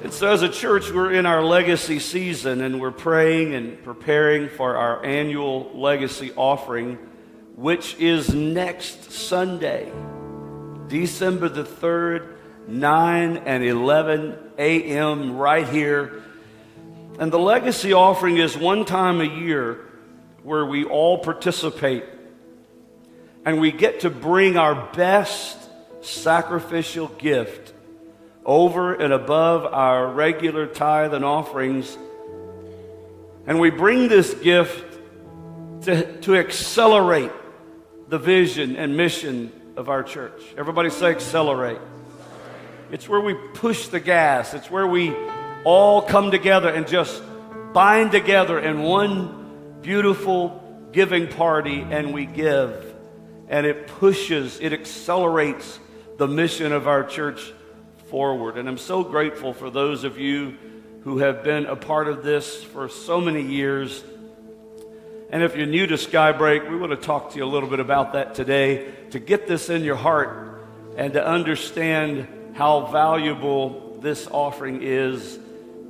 And so, as a church, we're in our legacy season and we're praying and preparing for our annual legacy offering, which is next Sunday, December the 3rd, 9 and 11 a.m., right here. And the legacy offering is one time a year where we all participate and we get to bring our best sacrificial gift over and above our regular tithe and offerings. And we bring this gift to, to accelerate the vision and mission of our church. Everybody say accelerate. It's where we push the gas. It's where we all come together and just bind together in one beautiful giving party and we give. And it pushes, it accelerates the mission of our church forward. And I'm so grateful for those of you who have been a part of this for so many years. And if you're new to Skybreak, we want to talk to you a little bit about that today to get this in your heart and to understand how valuable this offering is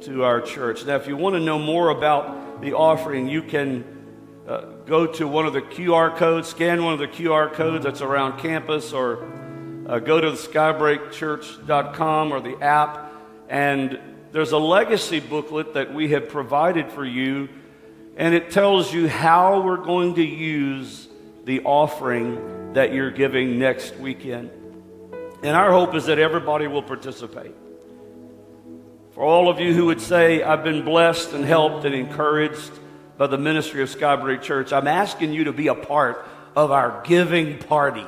to our church. Now, if you want to know more about the offering, you can uh, go to one of the QR codes, scan one of the QR codes that's around campus, or uh, go to skybreakchurch.com or the app, and there's a legacy booklet that we have provided for you, and it tells you how we're going to use the offering that you're giving next weekend. And our hope is that everybody will participate. For all of you who would say, I've been blessed and helped and encouraged by the ministry of Skybreak Church, I'm asking you to be a part of our giving party.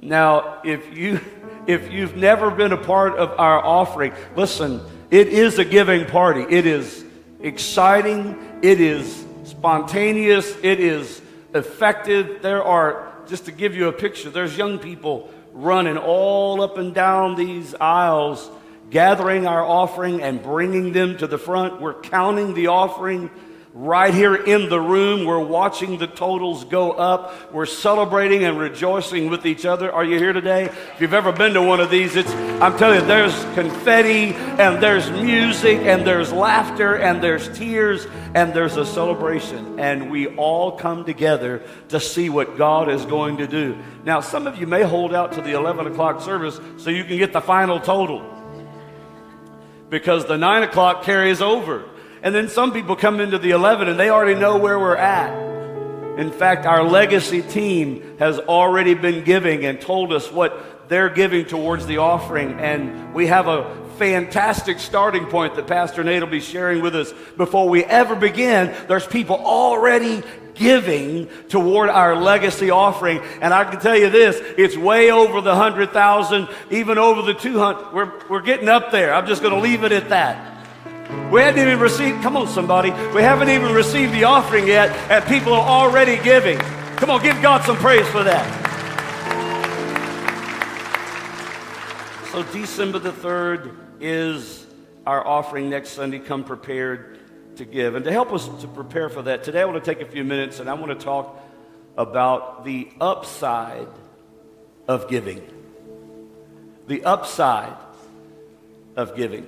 Now, if you if you've never been a part of our offering, listen, it is a giving party. It is exciting, it is spontaneous, it is effective. There are just to give you a picture, there's young people running all up and down these aisles, gathering our offering and bringing them to the front. We're counting the offering right here in the room. We're watching the totals go up. We're celebrating and rejoicing with each other. Are you here today? If you've ever been to one of these, it's, I'm telling you, there's confetti and there's music and there's laughter and there's tears and there's a celebration. And we all come together to see what God is going to do. Now, some of you may hold out to the 11 o'clock service so you can get the final total because the 9 o'clock carries over. And then some people come into the 11 and they already know where we're at. In fact, our legacy team has already been giving and told us what they're giving towards the offering. And we have a fantastic starting point that Pastor Nate will be sharing with us before we ever begin. There's people already giving toward our legacy offering. And I can tell you this, it's way over the 100,000, even over the 200. We're, we're getting up there. I'm just going to leave it at that. We hadn't even received, come on, somebody. We haven't even received the offering yet, and people are already giving. Come on, give God some praise for that. So, December the 3rd is our offering next Sunday. Come prepared to give. And to help us to prepare for that, today I want to take a few minutes and I want to talk about the upside of giving. The upside of giving.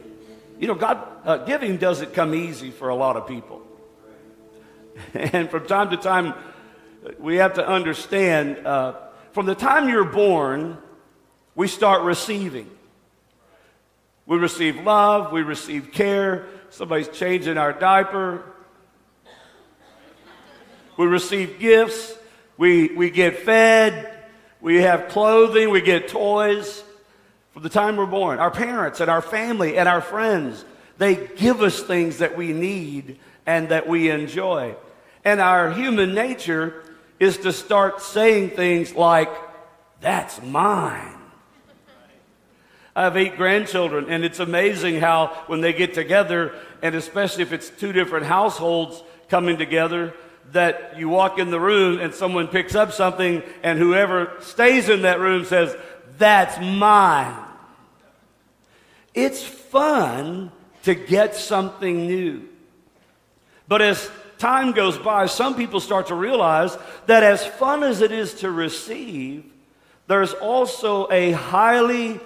You know, God, uh, giving doesn't come easy for a lot of people. And from time to time, we have to understand uh, from the time you're born, we start receiving. We receive love, we receive care, somebody's changing our diaper. We receive gifts, we, we get fed, we have clothing, we get toys from the time we're born. Our parents and our family and our friends, they give us things that we need and that we enjoy. And our human nature is to start saying things like, that's mine. I have eight grandchildren, and it's amazing how when they get together, and especially if it's two different households coming together, that you walk in the room and someone picks up something, and whoever stays in that room says, That's mine. It's fun to get something new. But as time goes by, some people start to realize that as fun as it is to receive, there's also a highly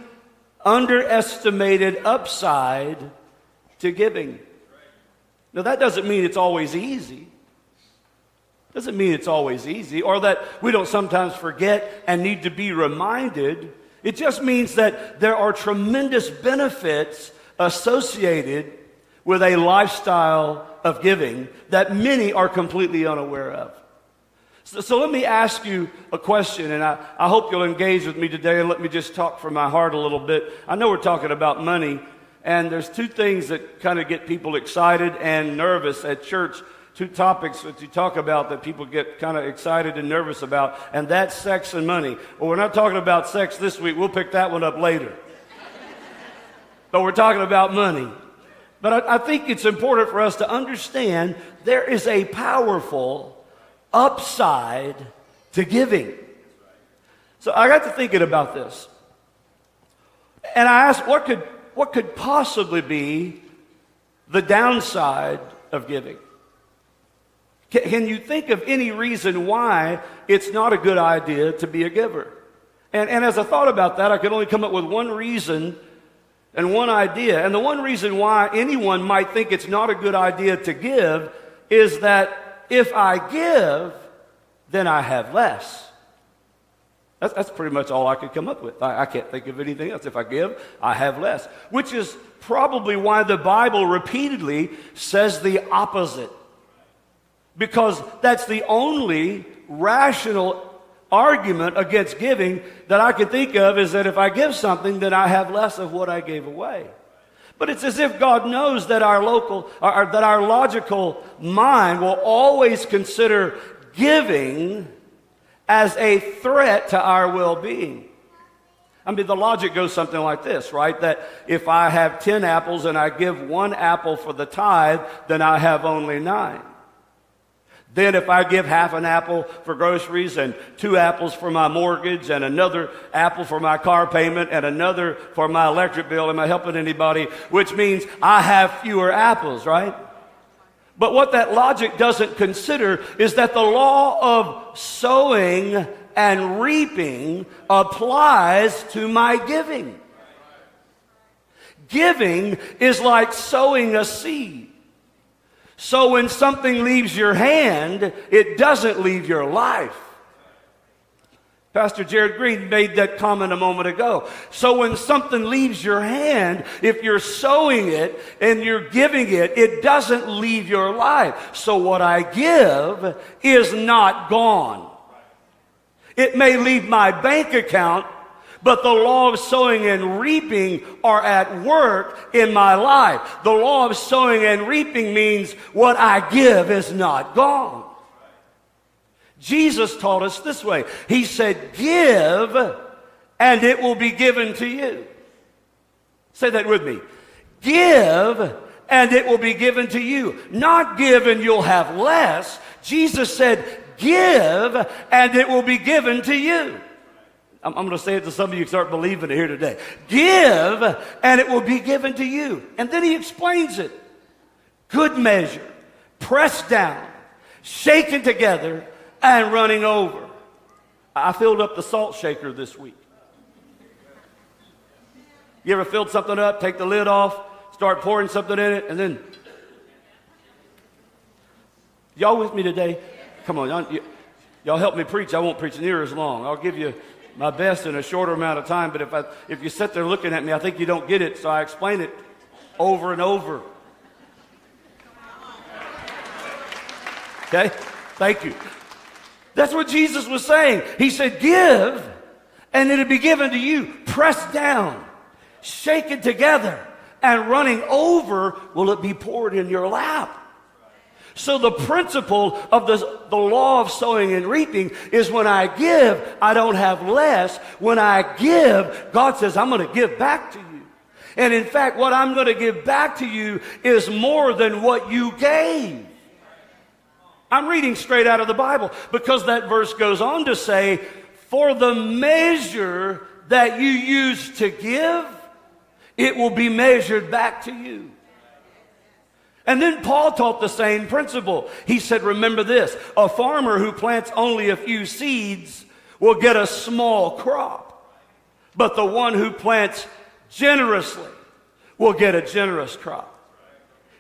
underestimated upside to giving. Now, that doesn't mean it's always easy. Doesn't mean it's always easy or that we don't sometimes forget and need to be reminded. It just means that there are tremendous benefits associated with a lifestyle of giving that many are completely unaware of. So, so, let me ask you a question, and I, I hope you'll engage with me today and let me just talk from my heart a little bit. I know we're talking about money, and there's two things that kind of get people excited and nervous at church. Two topics that you talk about that people get kind of excited and nervous about, and that's sex and money. Well, we're not talking about sex this week. We'll pick that one up later. but we're talking about money. But I, I think it's important for us to understand there is a powerful upside to giving. So I got to thinking about this. And I asked, what could what could possibly be the downside of giving? Can you think of any reason why it's not a good idea to be a giver? And, and as I thought about that, I could only come up with one reason and one idea. And the one reason why anyone might think it's not a good idea to give is that if I give, then I have less. That's, that's pretty much all I could come up with. I, I can't think of anything else. If I give, I have less, which is probably why the Bible repeatedly says the opposite. Because that's the only rational argument against giving that I can think of is that if I give something, then I have less of what I gave away. But it's as if God knows that our local, or, that our logical mind will always consider giving as a threat to our well being. I mean, the logic goes something like this, right? That if I have 10 apples and I give one apple for the tithe, then I have only nine. Then if I give half an apple for groceries and two apples for my mortgage and another apple for my car payment and another for my electric bill, am I helping anybody? Which means I have fewer apples, right? But what that logic doesn't consider is that the law of sowing and reaping applies to my giving. Giving is like sowing a seed. So when something leaves your hand, it doesn't leave your life. Pastor Jared Green made that comment a moment ago. So when something leaves your hand, if you're sowing it and you're giving it, it doesn't leave your life. So what I give is not gone. It may leave my bank account, but the law of sowing and reaping are at work in my life. The law of sowing and reaping means what I give is not gone. Jesus taught us this way. He said, Give, and it will be given to you. Say that with me. Give, and it will be given to you. Not give, and you'll have less. Jesus said, Give, and it will be given to you. I'm, going to say it to some of you start believing it here today. Give, and it will be given to you. And then he explains it. Good measure, pressed down, shaken together, and running over. I filled up the salt shaker this week. You ever filled something up, take the lid off, start pouring something in it, and then. Y'all with me today? Come on, y'all, y'all help me preach. I won't preach near as long. I'll give you my best in a shorter amount of time, but if, I, if you sit there looking at me, I think you don't get it, so I explain it over and over. Okay? Thank you. That's what Jesus was saying. He said, Give, and it'll be given to you, pressed down, shaken together, and running over will it be poured in your lap. So the principle of the, the law of sowing and reaping is when I give, I don't have less. When I give, God says, I'm going to give back to you. And in fact, what I'm going to give back to you is more than what you gave. I'm reading straight out of the Bible because that verse goes on to say, For the measure that you use to give, it will be measured back to you. And then Paul taught the same principle. He said, Remember this a farmer who plants only a few seeds will get a small crop, but the one who plants generously will get a generous crop.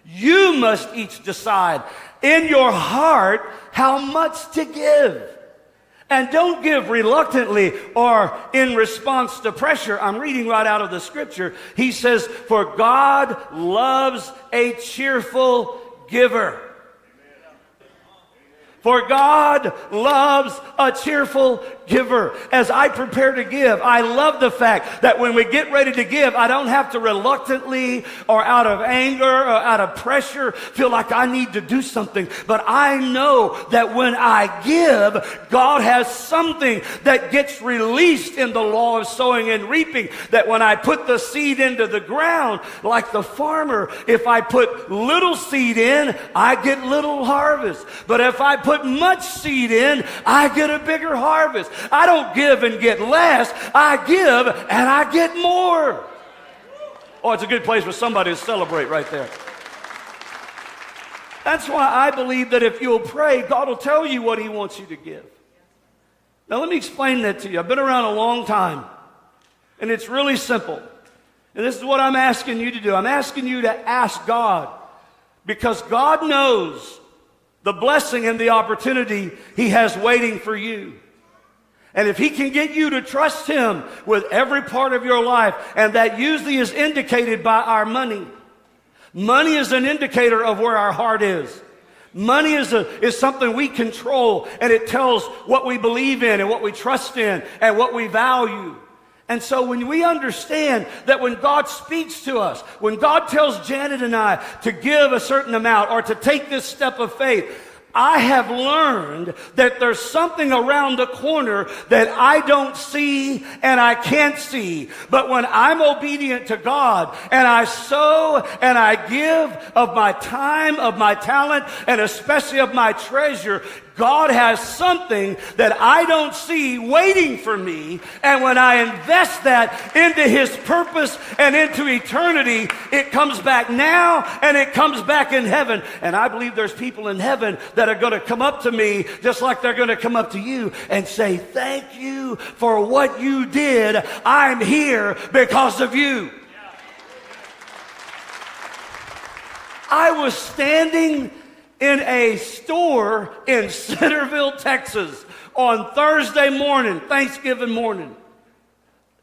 You must each decide in your heart how much to give. And don't give reluctantly or in response to pressure. I'm reading right out of the scripture. He says, For God loves a cheerful giver. For God loves a cheerful giver. As I prepare to give, I love the fact that when we get ready to give, I don't have to reluctantly or out of anger or out of pressure feel like I need to do something. But I know that when I give, God has something that gets released in the law of sowing and reaping. That when I put the seed into the ground, like the farmer, if I put little seed in, I get little harvest. But if I put much seed in, I get a bigger harvest. I don't give and get less, I give and I get more. Oh, it's a good place for somebody to celebrate right there. That's why I believe that if you'll pray, God will tell you what He wants you to give. Now, let me explain that to you. I've been around a long time, and it's really simple. And this is what I'm asking you to do. I'm asking you to ask God because God knows the blessing and the opportunity He has waiting for you. And if He can get you to trust Him with every part of your life, and that usually is indicated by our money. Money is an indicator of where our heart is. Money is, a, is something we control, and it tells what we believe in and what we trust in and what we value. And so when we understand that when God speaks to us, when God tells Janet and I to give a certain amount or to take this step of faith, I have learned that there's something around the corner that I don't see and I can't see. But when I'm obedient to God and I sow and I give of my time, of my talent, and especially of my treasure, God has something that I don't see waiting for me. And when I invest that into His purpose and into eternity, it comes back now and it comes back in heaven. And I believe there's people in heaven that are going to come up to me just like they're going to come up to you and say, Thank you for what you did. I'm here because of you. I was standing in a store in Centerville, Texas on Thursday morning, Thanksgiving morning.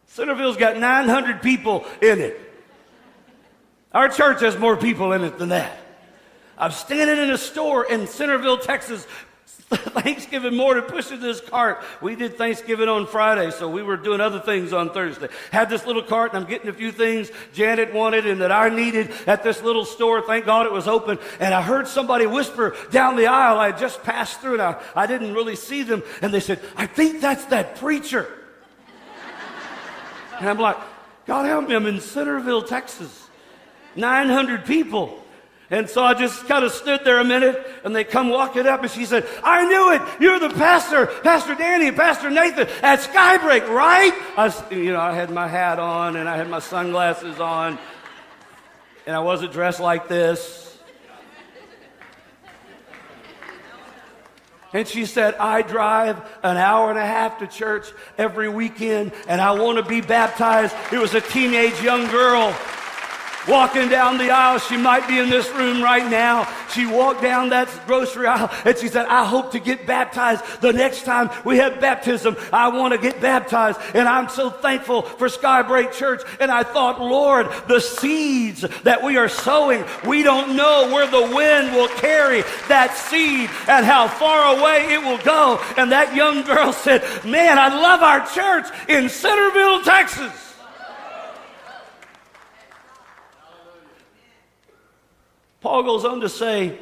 Centerville's got 900 people in it. Our church has more people in it than that. I'm standing in a store in Centerville, Texas, Thanksgiving morning, pushing this cart. We did Thanksgiving on Friday, so we were doing other things on Thursday. Had this little cart, and I'm getting a few things Janet wanted and that I needed at this little store. Thank God it was open. And I heard somebody whisper down the aisle. I had just passed through, and I, I didn't really see them. And they said, I think that's that preacher. and I'm like, God help me, I'm in Centerville, Texas. 900 people. And so I just kind of stood there a minute and they come walking up and she said, I knew it. You're the pastor, Pastor Danny Pastor Nathan at Skybreak, right? I, you know, I had my hat on and I had my sunglasses on and I wasn't dressed like this. And she said, I drive an hour and a half to church every weekend and I want to be baptized. It was a teenage young girl walking down the aisle. She might be in this room right now. She walked down that grocery aisle and she said, I hope to get baptized the next time we have baptism. I want to get baptized. And I'm so thankful for Skybreak Church. And I thought, Lord, the seeds that we are sowing, we don't know where the wind will carry that seed and how far away it will go. And that young girl said, Man, I love our church in Centerville, Texas. Paul goes on to say,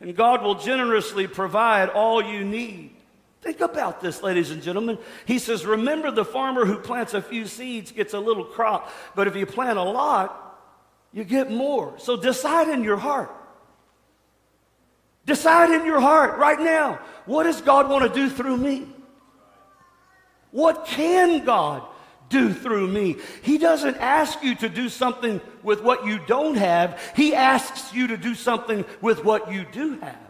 and God will generously provide all you need. Think about this, ladies and gentlemen. He says, Remember the farmer who plants a few seeds gets a little crop, but if you plant a lot, you get more. So decide in your heart. Decide in your heart right now what does God want to do through me? What can God do through me. He doesn't ask you to do something with what you don't have, He asks you to do something with what you do have.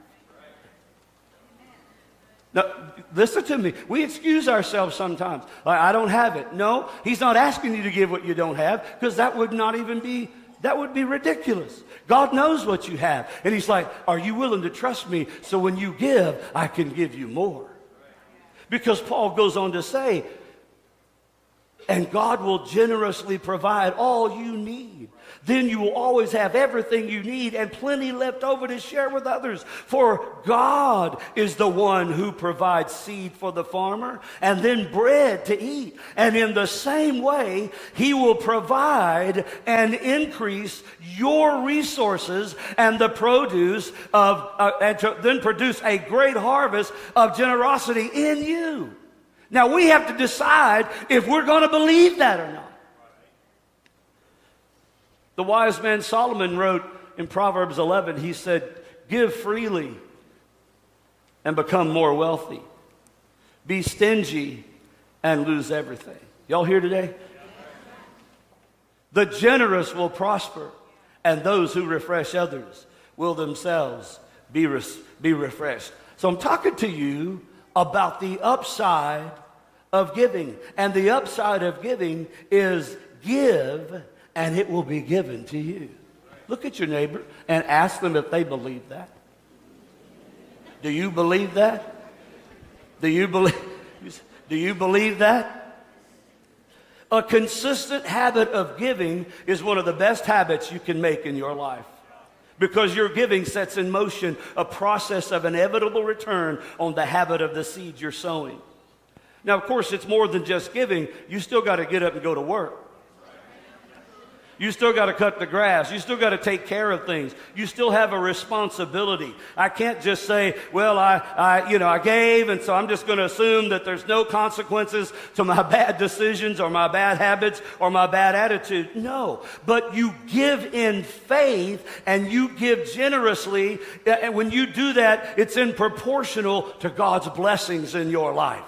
Now, listen to me. We excuse ourselves sometimes. Like, I don't have it. No, he's not asking you to give what you don't have because that would not even be, that would be ridiculous. God knows what you have. And he's like, are you willing to trust me so when you give, I can give you more? Because Paul goes on to say, and God will generously provide all you need. Then you will always have everything you need and plenty left over to share with others. For God is the one who provides seed for the farmer and then bread to eat. And in the same way, He will provide and increase your resources and the produce of, uh, and to then produce a great harvest of generosity in you. Now we have to decide if we're going to believe that or not. The wise man Solomon wrote in Proverbs 11, he said, Give freely and become more wealthy. Be stingy and lose everything. Y'all here today? The generous will prosper, and those who refresh others will themselves be, be refreshed. So I'm talking to you about the upside of giving. And the upside of giving is give and it will be given to you. Look at your neighbor and ask them if they believe that. Do you believe that? Do you believe, do you believe that? A consistent habit of giving is one of the best habits you can make in your life because your giving sets in motion a process of inevitable return on the habit of the seed you're sowing. Now, of course, it's more than just giving. You still got to get up and go to work. You still got to cut the grass. You still got to take care of things. You still have a responsibility. I can't just say, well, I, I, you know, I gave and so I'm just going to assume that there's no consequences to my bad decisions or my bad habits or my bad attitude. No. But you give in faith and you give generously. And when you do that, it's in proportional to God's blessings in your life.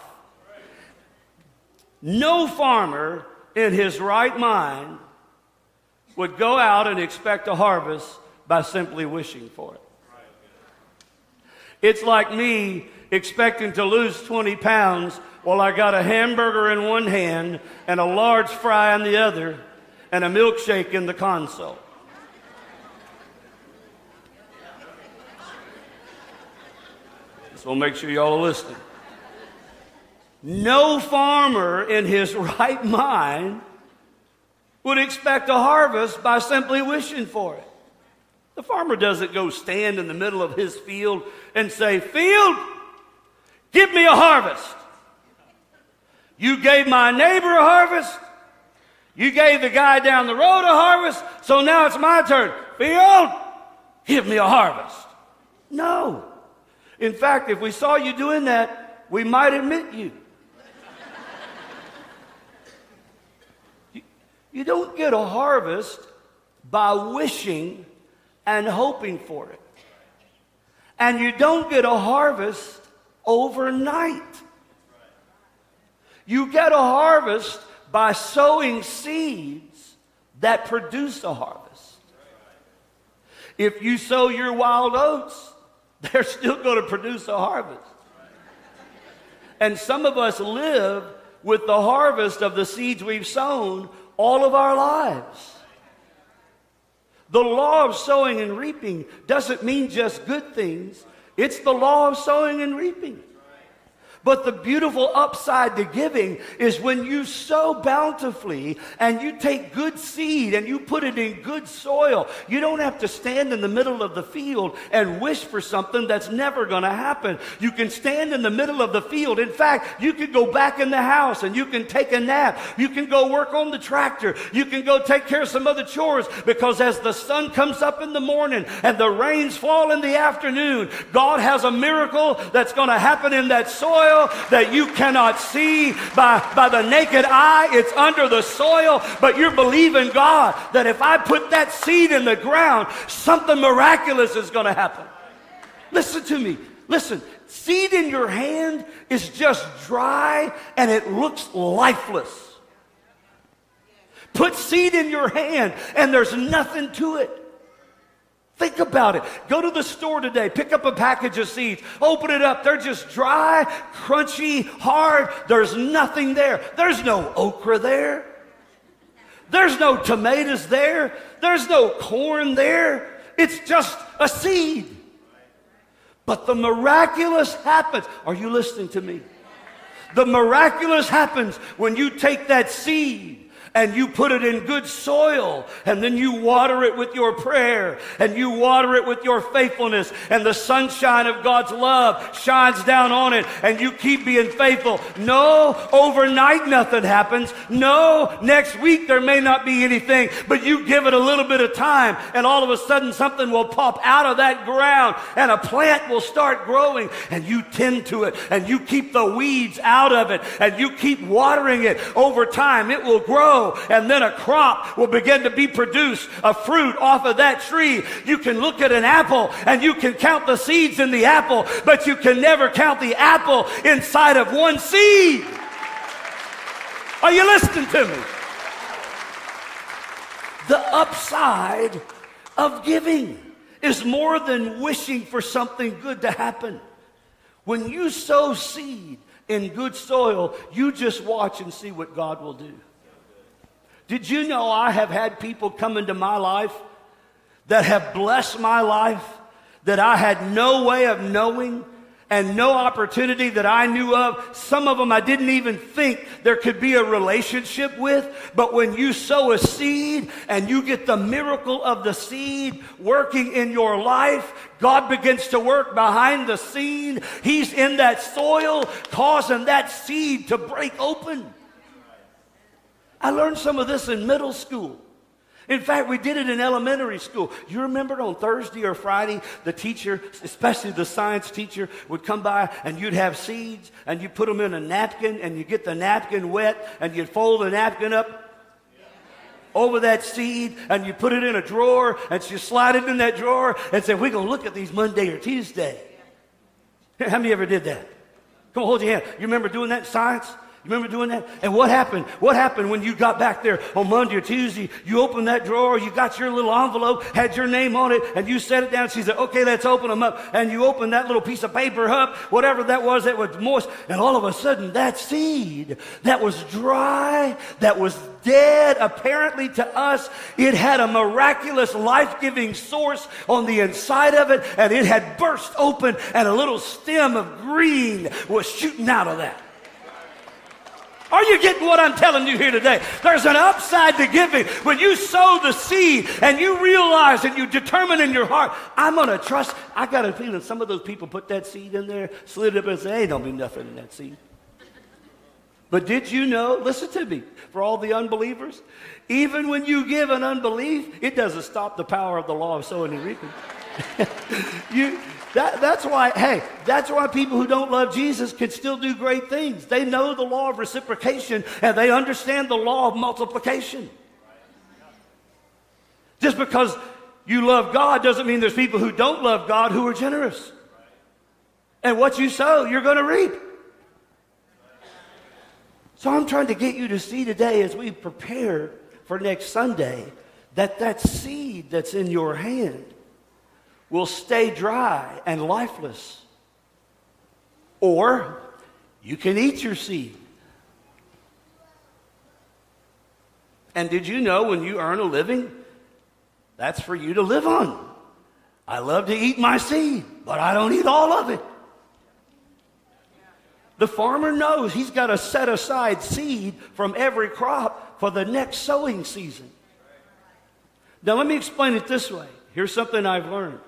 No farmer in his right mind would go out and expect a harvest by simply wishing for it. It's like me expecting to lose 20 pounds while I got a hamburger in one hand and a large fry in the other and a milkshake in the console. So make sure y'all are listening. No farmer in his right mind would expect a harvest by simply wishing for it. The farmer doesn't go stand in the middle of his field and say, Field, give me a harvest. You gave my neighbor a harvest. You gave the guy down the road a harvest. So now it's my turn. Field, give me a harvest. No. In fact, if we saw you doing that, we might admit you. You don't get a harvest by wishing and hoping for it. And you don't get a harvest overnight. You get a harvest by sowing seeds that produce a harvest. If you sow your wild oats, they're still going to produce a harvest. And some of us live with the harvest of the seeds we've sown all of our lives. The law of sowing and reaping doesn't mean just good things, it's the law of sowing and reaping. But the beautiful upside to giving is when you sow bountifully and you take good seed and you put it in good soil. You don't have to stand in the middle of the field and wish for something that's never going to happen. You can stand in the middle of the field. In fact, you can go back in the house and you can take a nap. You can go work on the tractor. You can go take care of some other chores because as the sun comes up in the morning and the rains fall in the afternoon, God has a miracle that's going to happen in that soil soil that you cannot see by, by the naked eye. It's under the soil, but you're believing God that if I put that seed in the ground, something miraculous is going to happen. Listen to me. Listen, seed in your hand is just dry and it looks lifeless. Put seed in your hand and there's nothing to it. Think about it. Go to the store today, pick up a package of seeds, open it up. They're just dry, crunchy, hard. There's nothing there. There's no okra there. There's no tomatoes there. There's no corn there. It's just a seed. But the miraculous happens. Are you listening to me? The miraculous happens when you take that seed and you put it in good soil and then you water it with your prayer and you water it with your faithfulness and the sunshine of God's love shines down on it and you keep being faithful. No, overnight nothing happens. No, next week there may not be anything, but you give it a little bit of time and all of a sudden something will pop out of that ground and a plant will start growing and you tend to it and you keep the weeds out of it and you keep watering it over time. It will grow and then a crop will begin to be produced, a fruit off of that tree. You can look at an apple and you can count the seeds in the apple, but you can never count the apple inside of one seed. Are you listening to me? The upside of giving is more than wishing for something good to happen. When you sow seed in good soil, you just watch and see what God will do. Did you know I have had people come into my life that have blessed my life that I had no way of knowing and no opportunity that I knew of. Some of them I didn't even think there could be a relationship with. But when you sow a seed and you get the miracle of the seed working in your life, God begins to work behind the scene. He's in that soil causing that seed to break open. I learned some of this in middle school. In fact, we did it in elementary school. You remember on Thursday or Friday, the teacher, especially the science teacher, would come by and you'd have seeds and you put them in a napkin and you get the napkin wet and you'd fold the napkin up over that seed and you put it in a drawer and you slide it in that drawer and say, We're going to look at these Monday or Tuesday. How many ever did that? Come on, hold your hand. You remember doing that in science? Remember doing that? And what happened? What happened when you got back there on Monday or Tuesday? You opened that drawer, you got your little envelope, had your name on it, and you set it down. She said, okay, let's open them up. And you opened that little piece of paper up, whatever that was that was moist. And all of a sudden, that seed that was dry, that was dead, apparently to us, it had a miraculous life-giving source on the inside of it, and it had burst open, and a little stem of green was shooting out of that. Are you getting what I'm telling you here today? There's an upside to giving. When you sow the seed and you realize and you determine in your heart, I'm going to trust. I got a feeling some of those people put that seed in there, slid it up and said, hey, don't be nothing in that seed. But did you know, listen to me, for all the unbelievers, even when you give an unbelief, it doesn't stop the power of the law of sowing and reaping. you, that, that's why, hey, that's why people who don't love Jesus can still do great things. They know the law of reciprocation and they understand the law of multiplication. Just because you love God doesn't mean there's people who don't love God who are generous. And what you sow, you're going to reap. So I'm trying to get you to see today as we prepare for next Sunday that that seed that's in your hand will stay dry and lifeless. Or you can eat your seed. And did you know when you earn a living, that's for you to live on? I love to eat my seed, but I don't eat all of it. The farmer knows he's got to set aside seed from every crop for the next sowing season. Now, let me explain it this way. Here's something I've learned.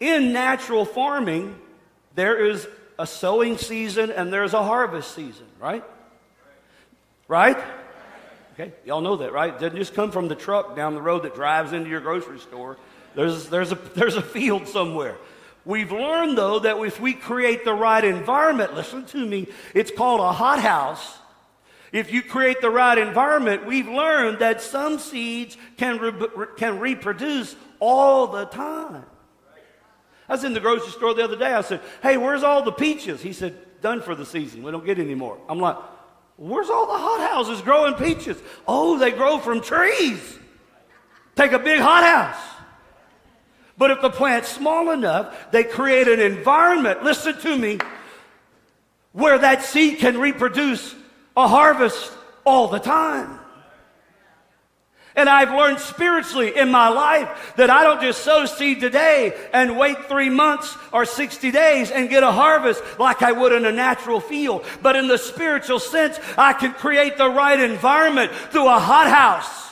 In natural farming, there is a sowing season and there's a harvest season, right? Right? Okay, y'all know that, right? It doesn't just come from the truck down the road that drives into your grocery store. There's, there's, a, there's a field somewhere. We've learned, though, that if we create the right environment, listen to me, it's called a hothouse. If you create the right environment, we've learned that some seeds can, re- can reproduce all the time. I was in the grocery store the other day. I said, Hey, where's all the peaches? He said, Done for the season. We don't get any more. I'm like, Where's all the hothouses growing peaches? Oh, they grow from trees. Take a big hothouse. But if the plant's small enough, they create an environment, listen to me, where that seed can reproduce a harvest all the time. And I've learned spiritually in my life that I don't just sow seed today and wait three months or 60 days and get a harvest like I would in a natural field. But in the spiritual sense, I can create the right environment through a hothouse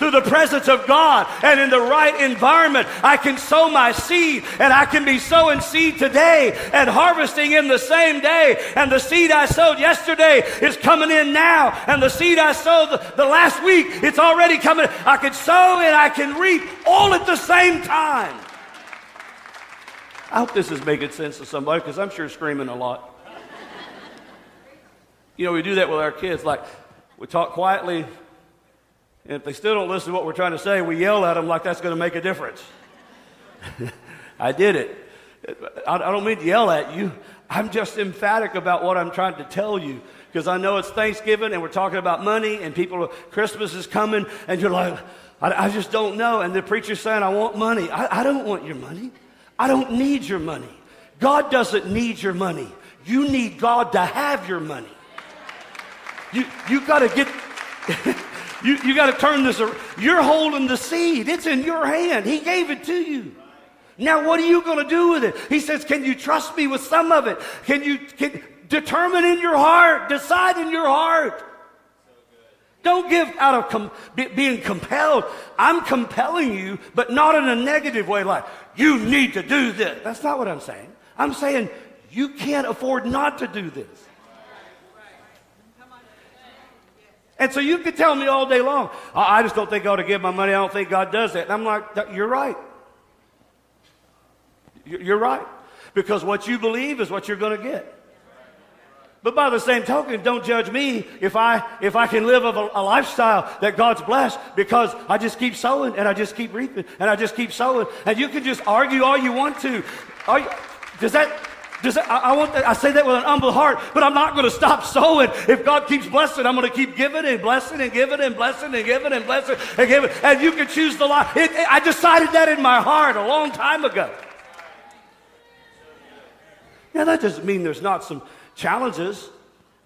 through the presence of God and in the right environment, I can sow my seed and I can be sowing seed today and harvesting in the same day. And the seed I sowed yesterday is coming in now. And the seed I sowed the, the last week, it's already coming. I can sow and I can reap all at the same time. I hope this is making sense to somebody because I'm sure screaming a lot. You know, we do that with our kids. Like, we talk quietly and if they still don't listen to what we're trying to say, we yell at them like that's going to make a difference. I did it. I, don't mean to yell at you. I'm just emphatic about what I'm trying to tell you because I know it's Thanksgiving and we're talking about money and people, Christmas is coming and you're like, I, I just don't know. And the preacher's saying, I want money. I, I don't want your money. I don't need your money. God doesn't need your money. You need God to have your money. You, you got to get. You, you got to turn this around. You're holding the seed, it's in your hand. He gave it to you. Now, what are you going to do with it? He says, Can you trust me with some of it? Can you can, determine in your heart, decide in your heart? Don't give out of com- being compelled. I'm compelling you, but not in a negative way, like, you need to do this. That's not what I'm saying. I'm saying you can't afford not to do this. And so you could tell me all day long, I just don't think I ought to give my money. I don't think God does that. And I'm like, you're right. You're right. Because what you believe is what you're going to get. But by the same token, don't judge me if I if I can live a, a, lifestyle that God's blessed because I just keep sowing and I just keep reaping and I just keep sowing. And you can just argue all you want to. You, does that does that, I, I, want that, I say that with an humble heart, but I'm not going to stop sowing. If God keeps blessing, I'm going to keep giving and blessing and giving and blessing and giving and blessing and giving. And you can choose the life. It, it, I decided that in my heart a long time ago. Now, that doesn't mean there's not some challenges.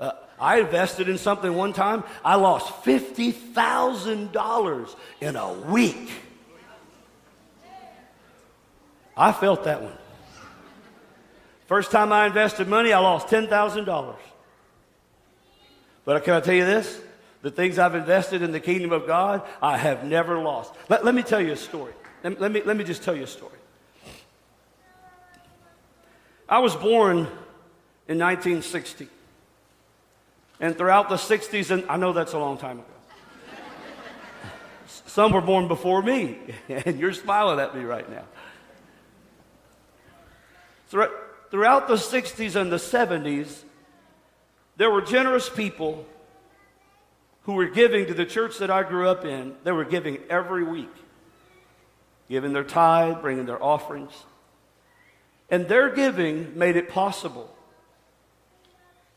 Uh, I invested in something one time, I lost $50,000 in a week. I felt that one. First time I invested money, I lost $10,000. But can I tell you this? The things I've invested in the kingdom of God, I have never lost. Let, let me tell you a story. Let, let, me, let me just tell you a story. I was born in 1960. And throughout the 60s, and I know that's a long time ago. Some were born before me, and you're smiling at me right now throughout the 60s and the 70s, there were generous people who were giving to the church that I grew up in. They were giving every week, giving their tithe, bringing their offerings. And their giving made it possible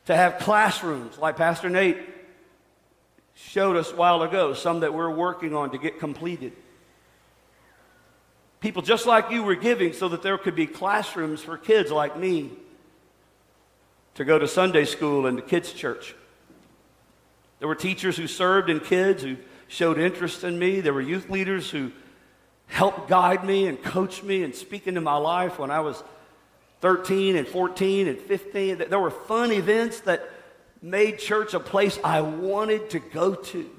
to have classrooms like Pastor Nate showed us a while ago, some that we're working on to get completed. People just like you were giving so that there could be classrooms for kids like me to go to Sunday school and to kids' church. There were teachers who served in kids, who showed interest in me. There were youth leaders who helped guide me and coach me and speak into my life when I was 13 and 14 and 15. There were fun events that made church a place I wanted to go to.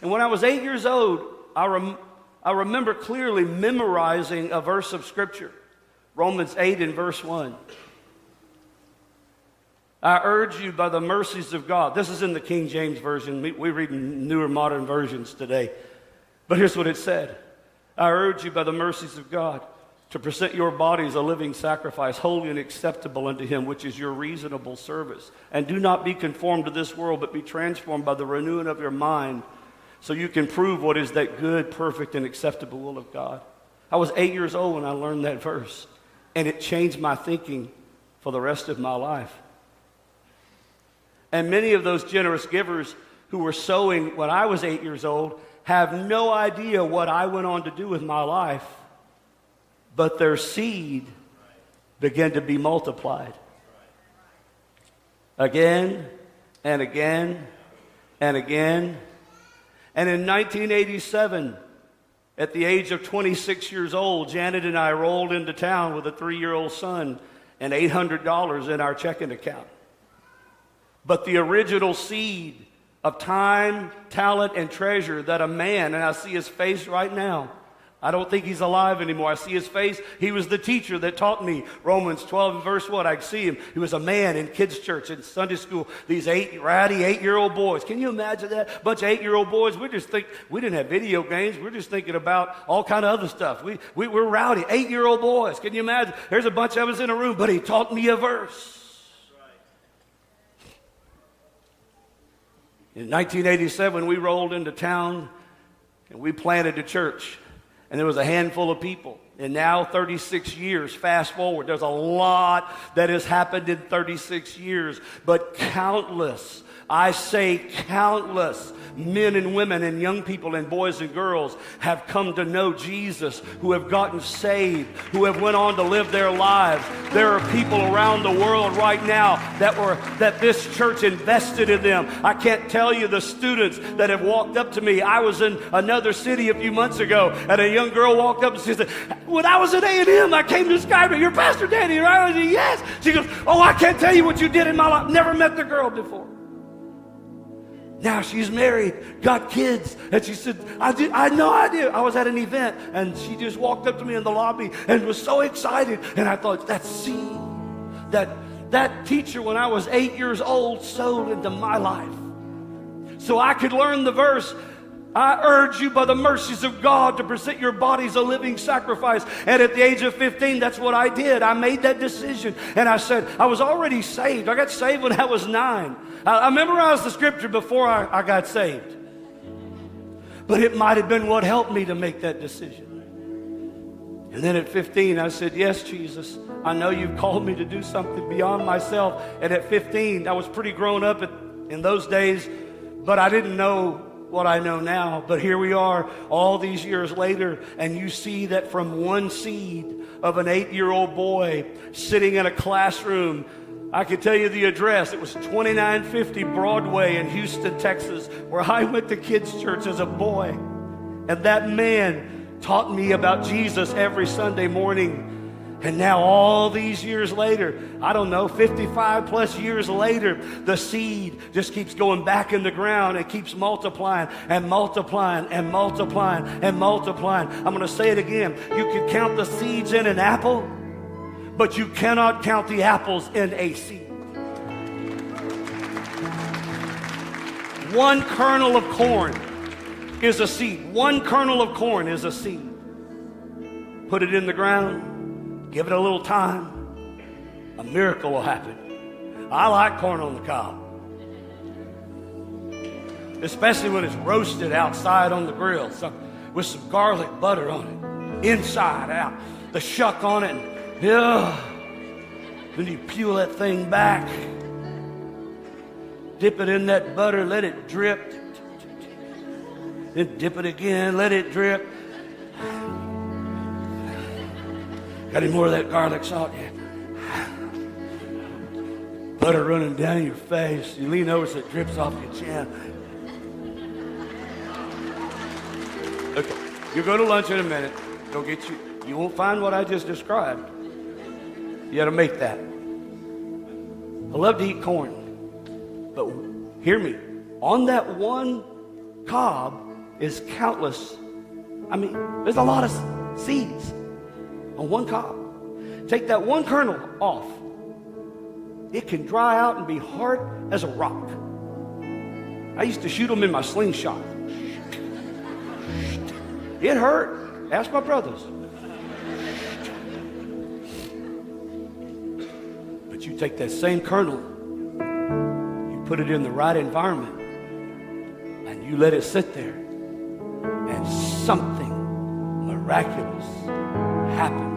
And when I was eight years old, I, rem- I remember clearly memorizing a verse of Scripture, Romans 8 and verse 1. I urge you by the mercies of God. This is in the King James Version. We read newer modern versions today. But here's what it said I urge you by the mercies of God to present your bodies a living sacrifice, holy and acceptable unto Him, which is your reasonable service. And do not be conformed to this world, but be transformed by the renewing of your mind so you can prove what is that good, perfect, and acceptable will of God. I was eight years old when I learned that verse, and it changed my thinking for the rest of my life. And many of those generous givers who were sowing when I was eight years old have no idea what I went on to do with my life, but their seed began to be multiplied. Again and again and again. And in 1987, at the age of 26 years old, Janet and I rolled into town with a three year old son and $800 in our checking account. But the original seed of time, talent, and treasure that a man, and I see his face right now, I don't think he's alive anymore. I see his face. He was the teacher that taught me Romans 12 and verse 1. I see him. He was a man in kids' church in Sunday school. These eight ratty eight year old boys. Can you imagine that? Bunch of eight year old boys. We just think we didn't have video games. We're just thinking about all kind of other stuff. We, we we're rowdy eight year old boys. Can you imagine? There's a bunch of us in a room, but he taught me a verse. In 1987, we rolled into town and we planted a church and there was a handful of people. And now, 36 years, fast forward, there's a lot that has happened in 36 years, but countless I say countless men and women and young people and boys and girls have come to know Jesus, who have gotten saved, who have went on to live their lives. There are people around the world right now that were that this church invested in them. I can't tell you the students that have walked up to me. I was in another city a few months ago, and a young girl walked up and she said, "When I was at A and M, I came to Skybreak. You're Pastor Danny, right?" I said, "Yes." She goes, "Oh, I can't tell you what you did in my life. Never met the girl before." Now she's married, got kids. And she said, I, did, I had no idea. I was at an event and she just walked up to me in the lobby and was so excited. And I thought, that seed, that, that teacher when I was eight years old sowed into my life. So I could learn the verse I urge you by the mercies of God to present your bodies a living sacrifice. And at the age of 15, that's what I did. I made that decision. And I said, I was already saved. I got saved when I was nine. I, I memorized the scripture before I, I got saved. But it might have been what helped me to make that decision. And then at 15, I said, Yes, Jesus, I know you've called me to do something beyond myself. And at 15, I was pretty grown up in those days, but I didn't know what I know now. But here we are all these years later, and you see that from one seed of an eight year old boy sitting in a classroom. I could tell you the address. It was 2950 Broadway in Houston, Texas, where I went to kids' church as a boy. And that man taught me about Jesus every Sunday morning. And now, all these years later, I don't know, 55 plus years later, the seed just keeps going back in the ground and keeps multiplying and multiplying and multiplying and multiplying. I'm going to say it again. You can count the seeds in an apple, but you cannot count the apples in a seed. One kernel of corn is a seed. One kernel of corn is a seed. Put it in the ground Give it a little time, a miracle will happen. I like corn on the cob, especially when it's roasted outside on the grill so, with some garlic butter on it, inside out, the shuck on it. And. Then you peel that thing back, dip it in that butter, let it drip. Then dip it again, let it drip. Got any more of that garlic salt? Yeah. Butter running down your face. You lean over so it drips off your chin. Okay, you're going to lunch in a minute. Go get you. You won't find what I just described. You got to make that. I love to eat corn, but hear me. On that one cob is countless. I mean, there's a lot of seeds on one cob. Take that one kernel off. It can dry out and be hard as a rock. I used to shoot them in my slingshot. It hurt. Ask my brothers. But you take that same kernel, you put it in the right environment, and you let it sit there, and something miraculous happens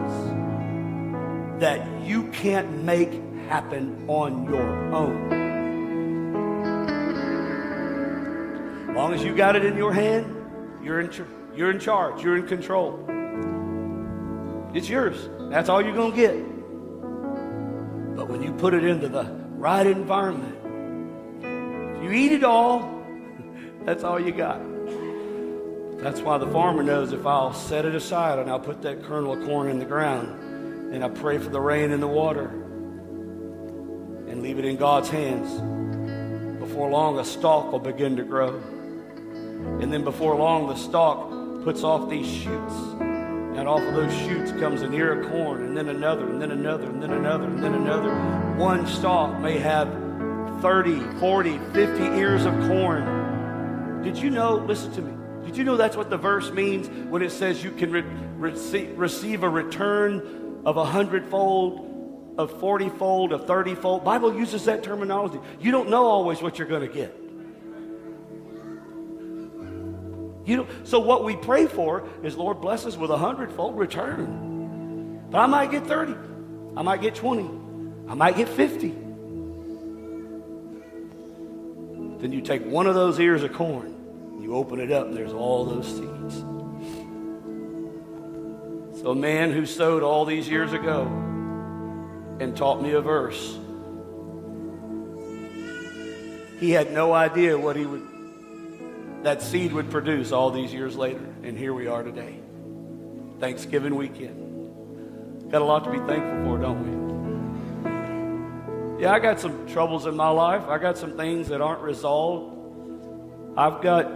that you can't make happen on your own. As long as you got it in your hand, You're in, you're in charge. You're in control. It's yours. That's all you're going to get. But when you put it into the right environment, you eat it all, that's all you got. That's why the farmer knows if I'll set it aside and I'll put that kernel of corn in the ground and I pray for the rain and the water and leave it in God's hands, before long a stalk will begin to grow. And then before long the stalk puts off these shoots. And off of those shoots comes an ear of corn, and then another, and then another, and then another, and then another. One stalk may have 30, 40, 50 ears of corn. Did you know, listen to me, did you know that's what the verse means when it says you can re- receive, receive a return of a hundredfold, of forty-fold, of thirty-fold? Bible uses that terminology. You don't know always what you're going to get. You know, so what we pray for is, Lord, bless us with a hundredfold return. But I might get 30. I might get 20. I might get 50. Then you take one of those ears of corn, you open it up, and there's all those seeds. So a man who sowed all these years ago and taught me a verse, he had no idea what he would that seed would produce all these years later. And here we are today. Thanksgiving weekend. Got a lot to be thankful for, don't we? Yeah, I got some troubles in my life. I got some things that aren't resolved. I've got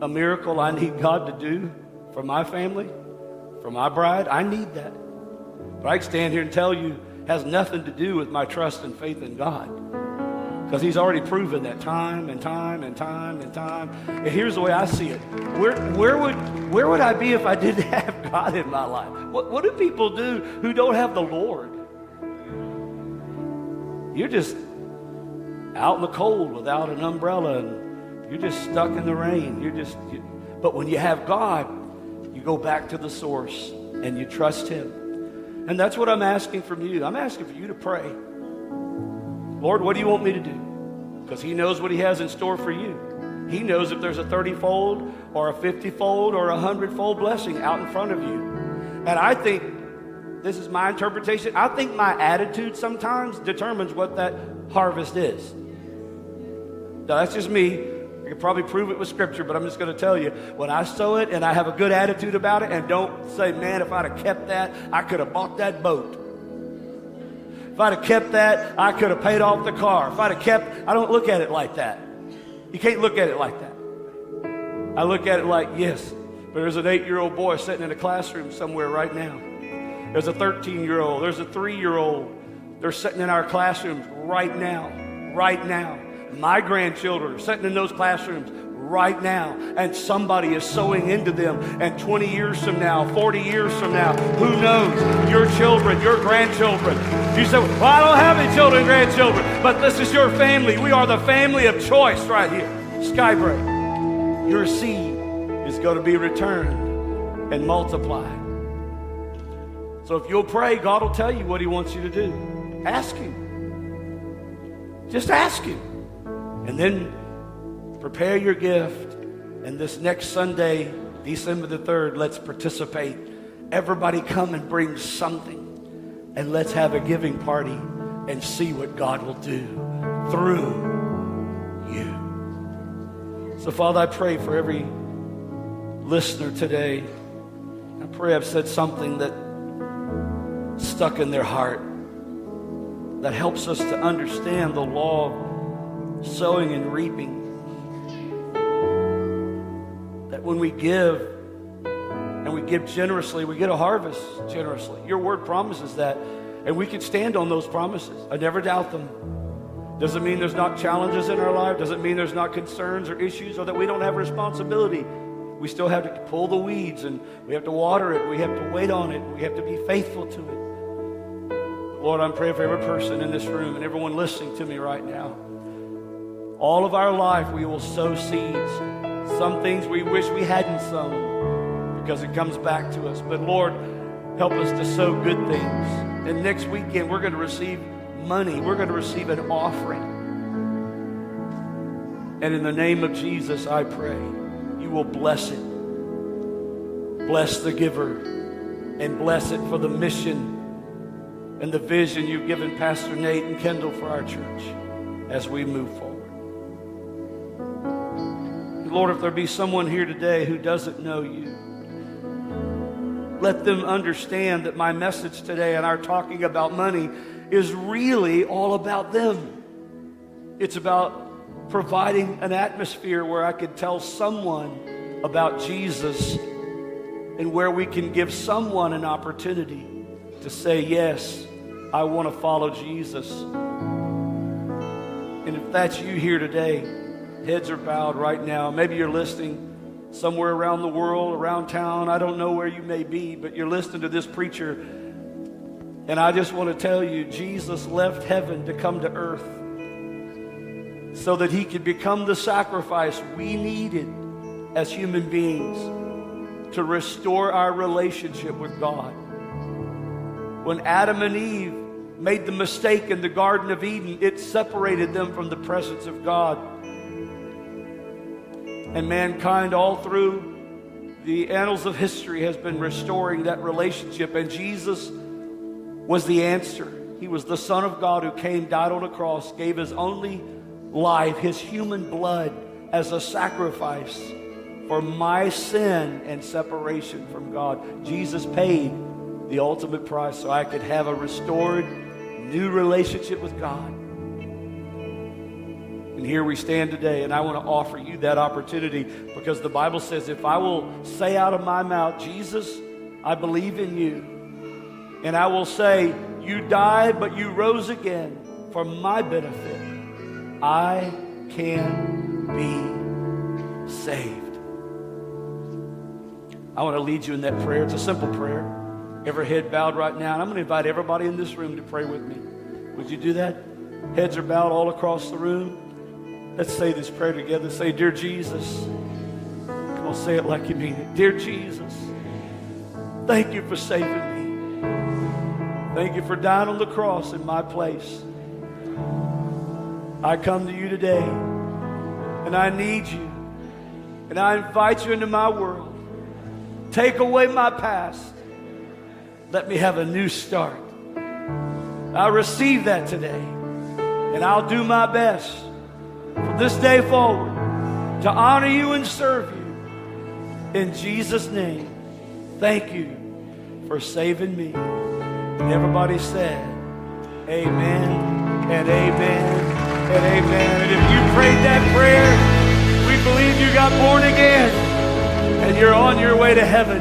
a miracle I need God to do for my family, for my bride. I need that. But I can stand here and tell you has nothing to do with my trust and faith in God. Because he's already proven that time and time and time and time. And here's the way I see it. Where, where, would, where would I be if I didn't have God in my life? What, what do people do who don't have the Lord? You're just out in the cold without an umbrella and you're just stuck in the rain. You're just, you, but when you have God, you go back to the source and you trust Him. And that's what I'm asking from you. I'm asking for you to pray. Lord, what do you want me to do? Because He knows what He has in store for you. He knows if there's a 30 fold or a 50 fold or a 100 fold blessing out in front of you. And I think this is my interpretation. I think my attitude sometimes determines what that harvest is. Now, that's just me. Could probably prove it with scripture, but I'm just going to tell you when I sow it and I have a good attitude about it and don't say, man, if I'd have kept that, I could have bought that boat. If I'd have kept that, I could have paid off the car. If I'd have kept, I don't look at it like that. You can't look at it like that. I look at it like, yes, but there's an eight year old boy sitting in a classroom somewhere right now. There's a 13 year old. There's a three year old. They're sitting in our classrooms right now. Right now. My grandchildren are sitting in those classrooms right now. And somebody is sowing into them. And 20 years from now, 40 years from now, who knows? Your children, your grandchildren. You say, Well, I don't have any children, grandchildren. But this is your family. We are the family of choice right here. Skybreak. Your seed is going to be returned and multiplied. So if you'll pray, God will tell you what He wants you to do. Ask Him. Just ask Him. And then prepare your gift. And this next Sunday, December the 3rd, let's participate. Everybody come and bring something. And let's have a giving party and see what God will do through you. So, Father, I pray for every listener today. I pray I've said something that stuck in their heart that helps us to understand the law sowing and reaping. That when we give and we give generously, we get a harvest generously. Your word promises that, and we can stand on those promises. I never doubt them. Doesn't mean there's not challenges in our life, doesn't mean there's not concerns or issues or that we don't have responsibility. We still have to pull the weeds and we have to water it, we have to wait on it, we have to be faithful to it. Lord, I'm praying for every person in this room and everyone listening to me right now. All of our life, we will sow seeds. Some things we wish we hadn't sown because it comes back to us. But Lord, help us to sow good things. And next weekend, we're going to receive money, we're going to receive an offering. And in the name of Jesus, I pray you will bless it bless the giver and bless it for the mission and the vision you've given Pastor Nate and Kendall for our church as we move forward. Lord, if there be someone here today who doesn't know you, let them understand that my message today and our talking about money is really all about them. It's about providing an atmosphere where I could tell someone about Jesus and where we can give someone an opportunity to say, Yes, I want to follow Jesus. And if that's you here today, Heads are bowed right now. Maybe you're listening somewhere around the world, around town. I don't know where you may be, but you're listening to this preacher. And I just want to tell you Jesus left heaven to come to earth so that he could become the sacrifice we needed as human beings to restore our relationship with God. When Adam and Eve made the mistake in the Garden of Eden, it separated them from the presence of God and mankind all through the annals of history has been restoring that relationship. And Jesus was the answer. He was the Son of God who came, died on a cross, gave his only life, his human blood, as a sacrifice for my sin and separation from God. Jesus paid the ultimate price so I could have a restored, new relationship with God. And here we stand today, and I want to offer you that opportunity because the Bible says, if I will say out of my mouth, Jesus, I believe in you, and I will say, You died, but you rose again for my benefit, I can be saved. I want to lead you in that prayer. It's a simple prayer. Every head bowed right now. And I'm going to invite everybody in this room to pray with me. Would you do that? Heads are bowed all across the room. Let's say this prayer together. Say, Dear Jesus. Come on, say it like you mean it. Dear Jesus, thank you for saving me. Thank you for dying on the cross in my place. I come to you today and I need you. And I invite you into my world. Take away my past. Let me have a new start. I receive that today. And I'll do my best from this day forward to honor you and serve you. In Jesus' name, thank you for saving me. And everybody said, Amen and amen and amen. And if you prayed that prayer, we believe you got born again and you're on your way to heaven.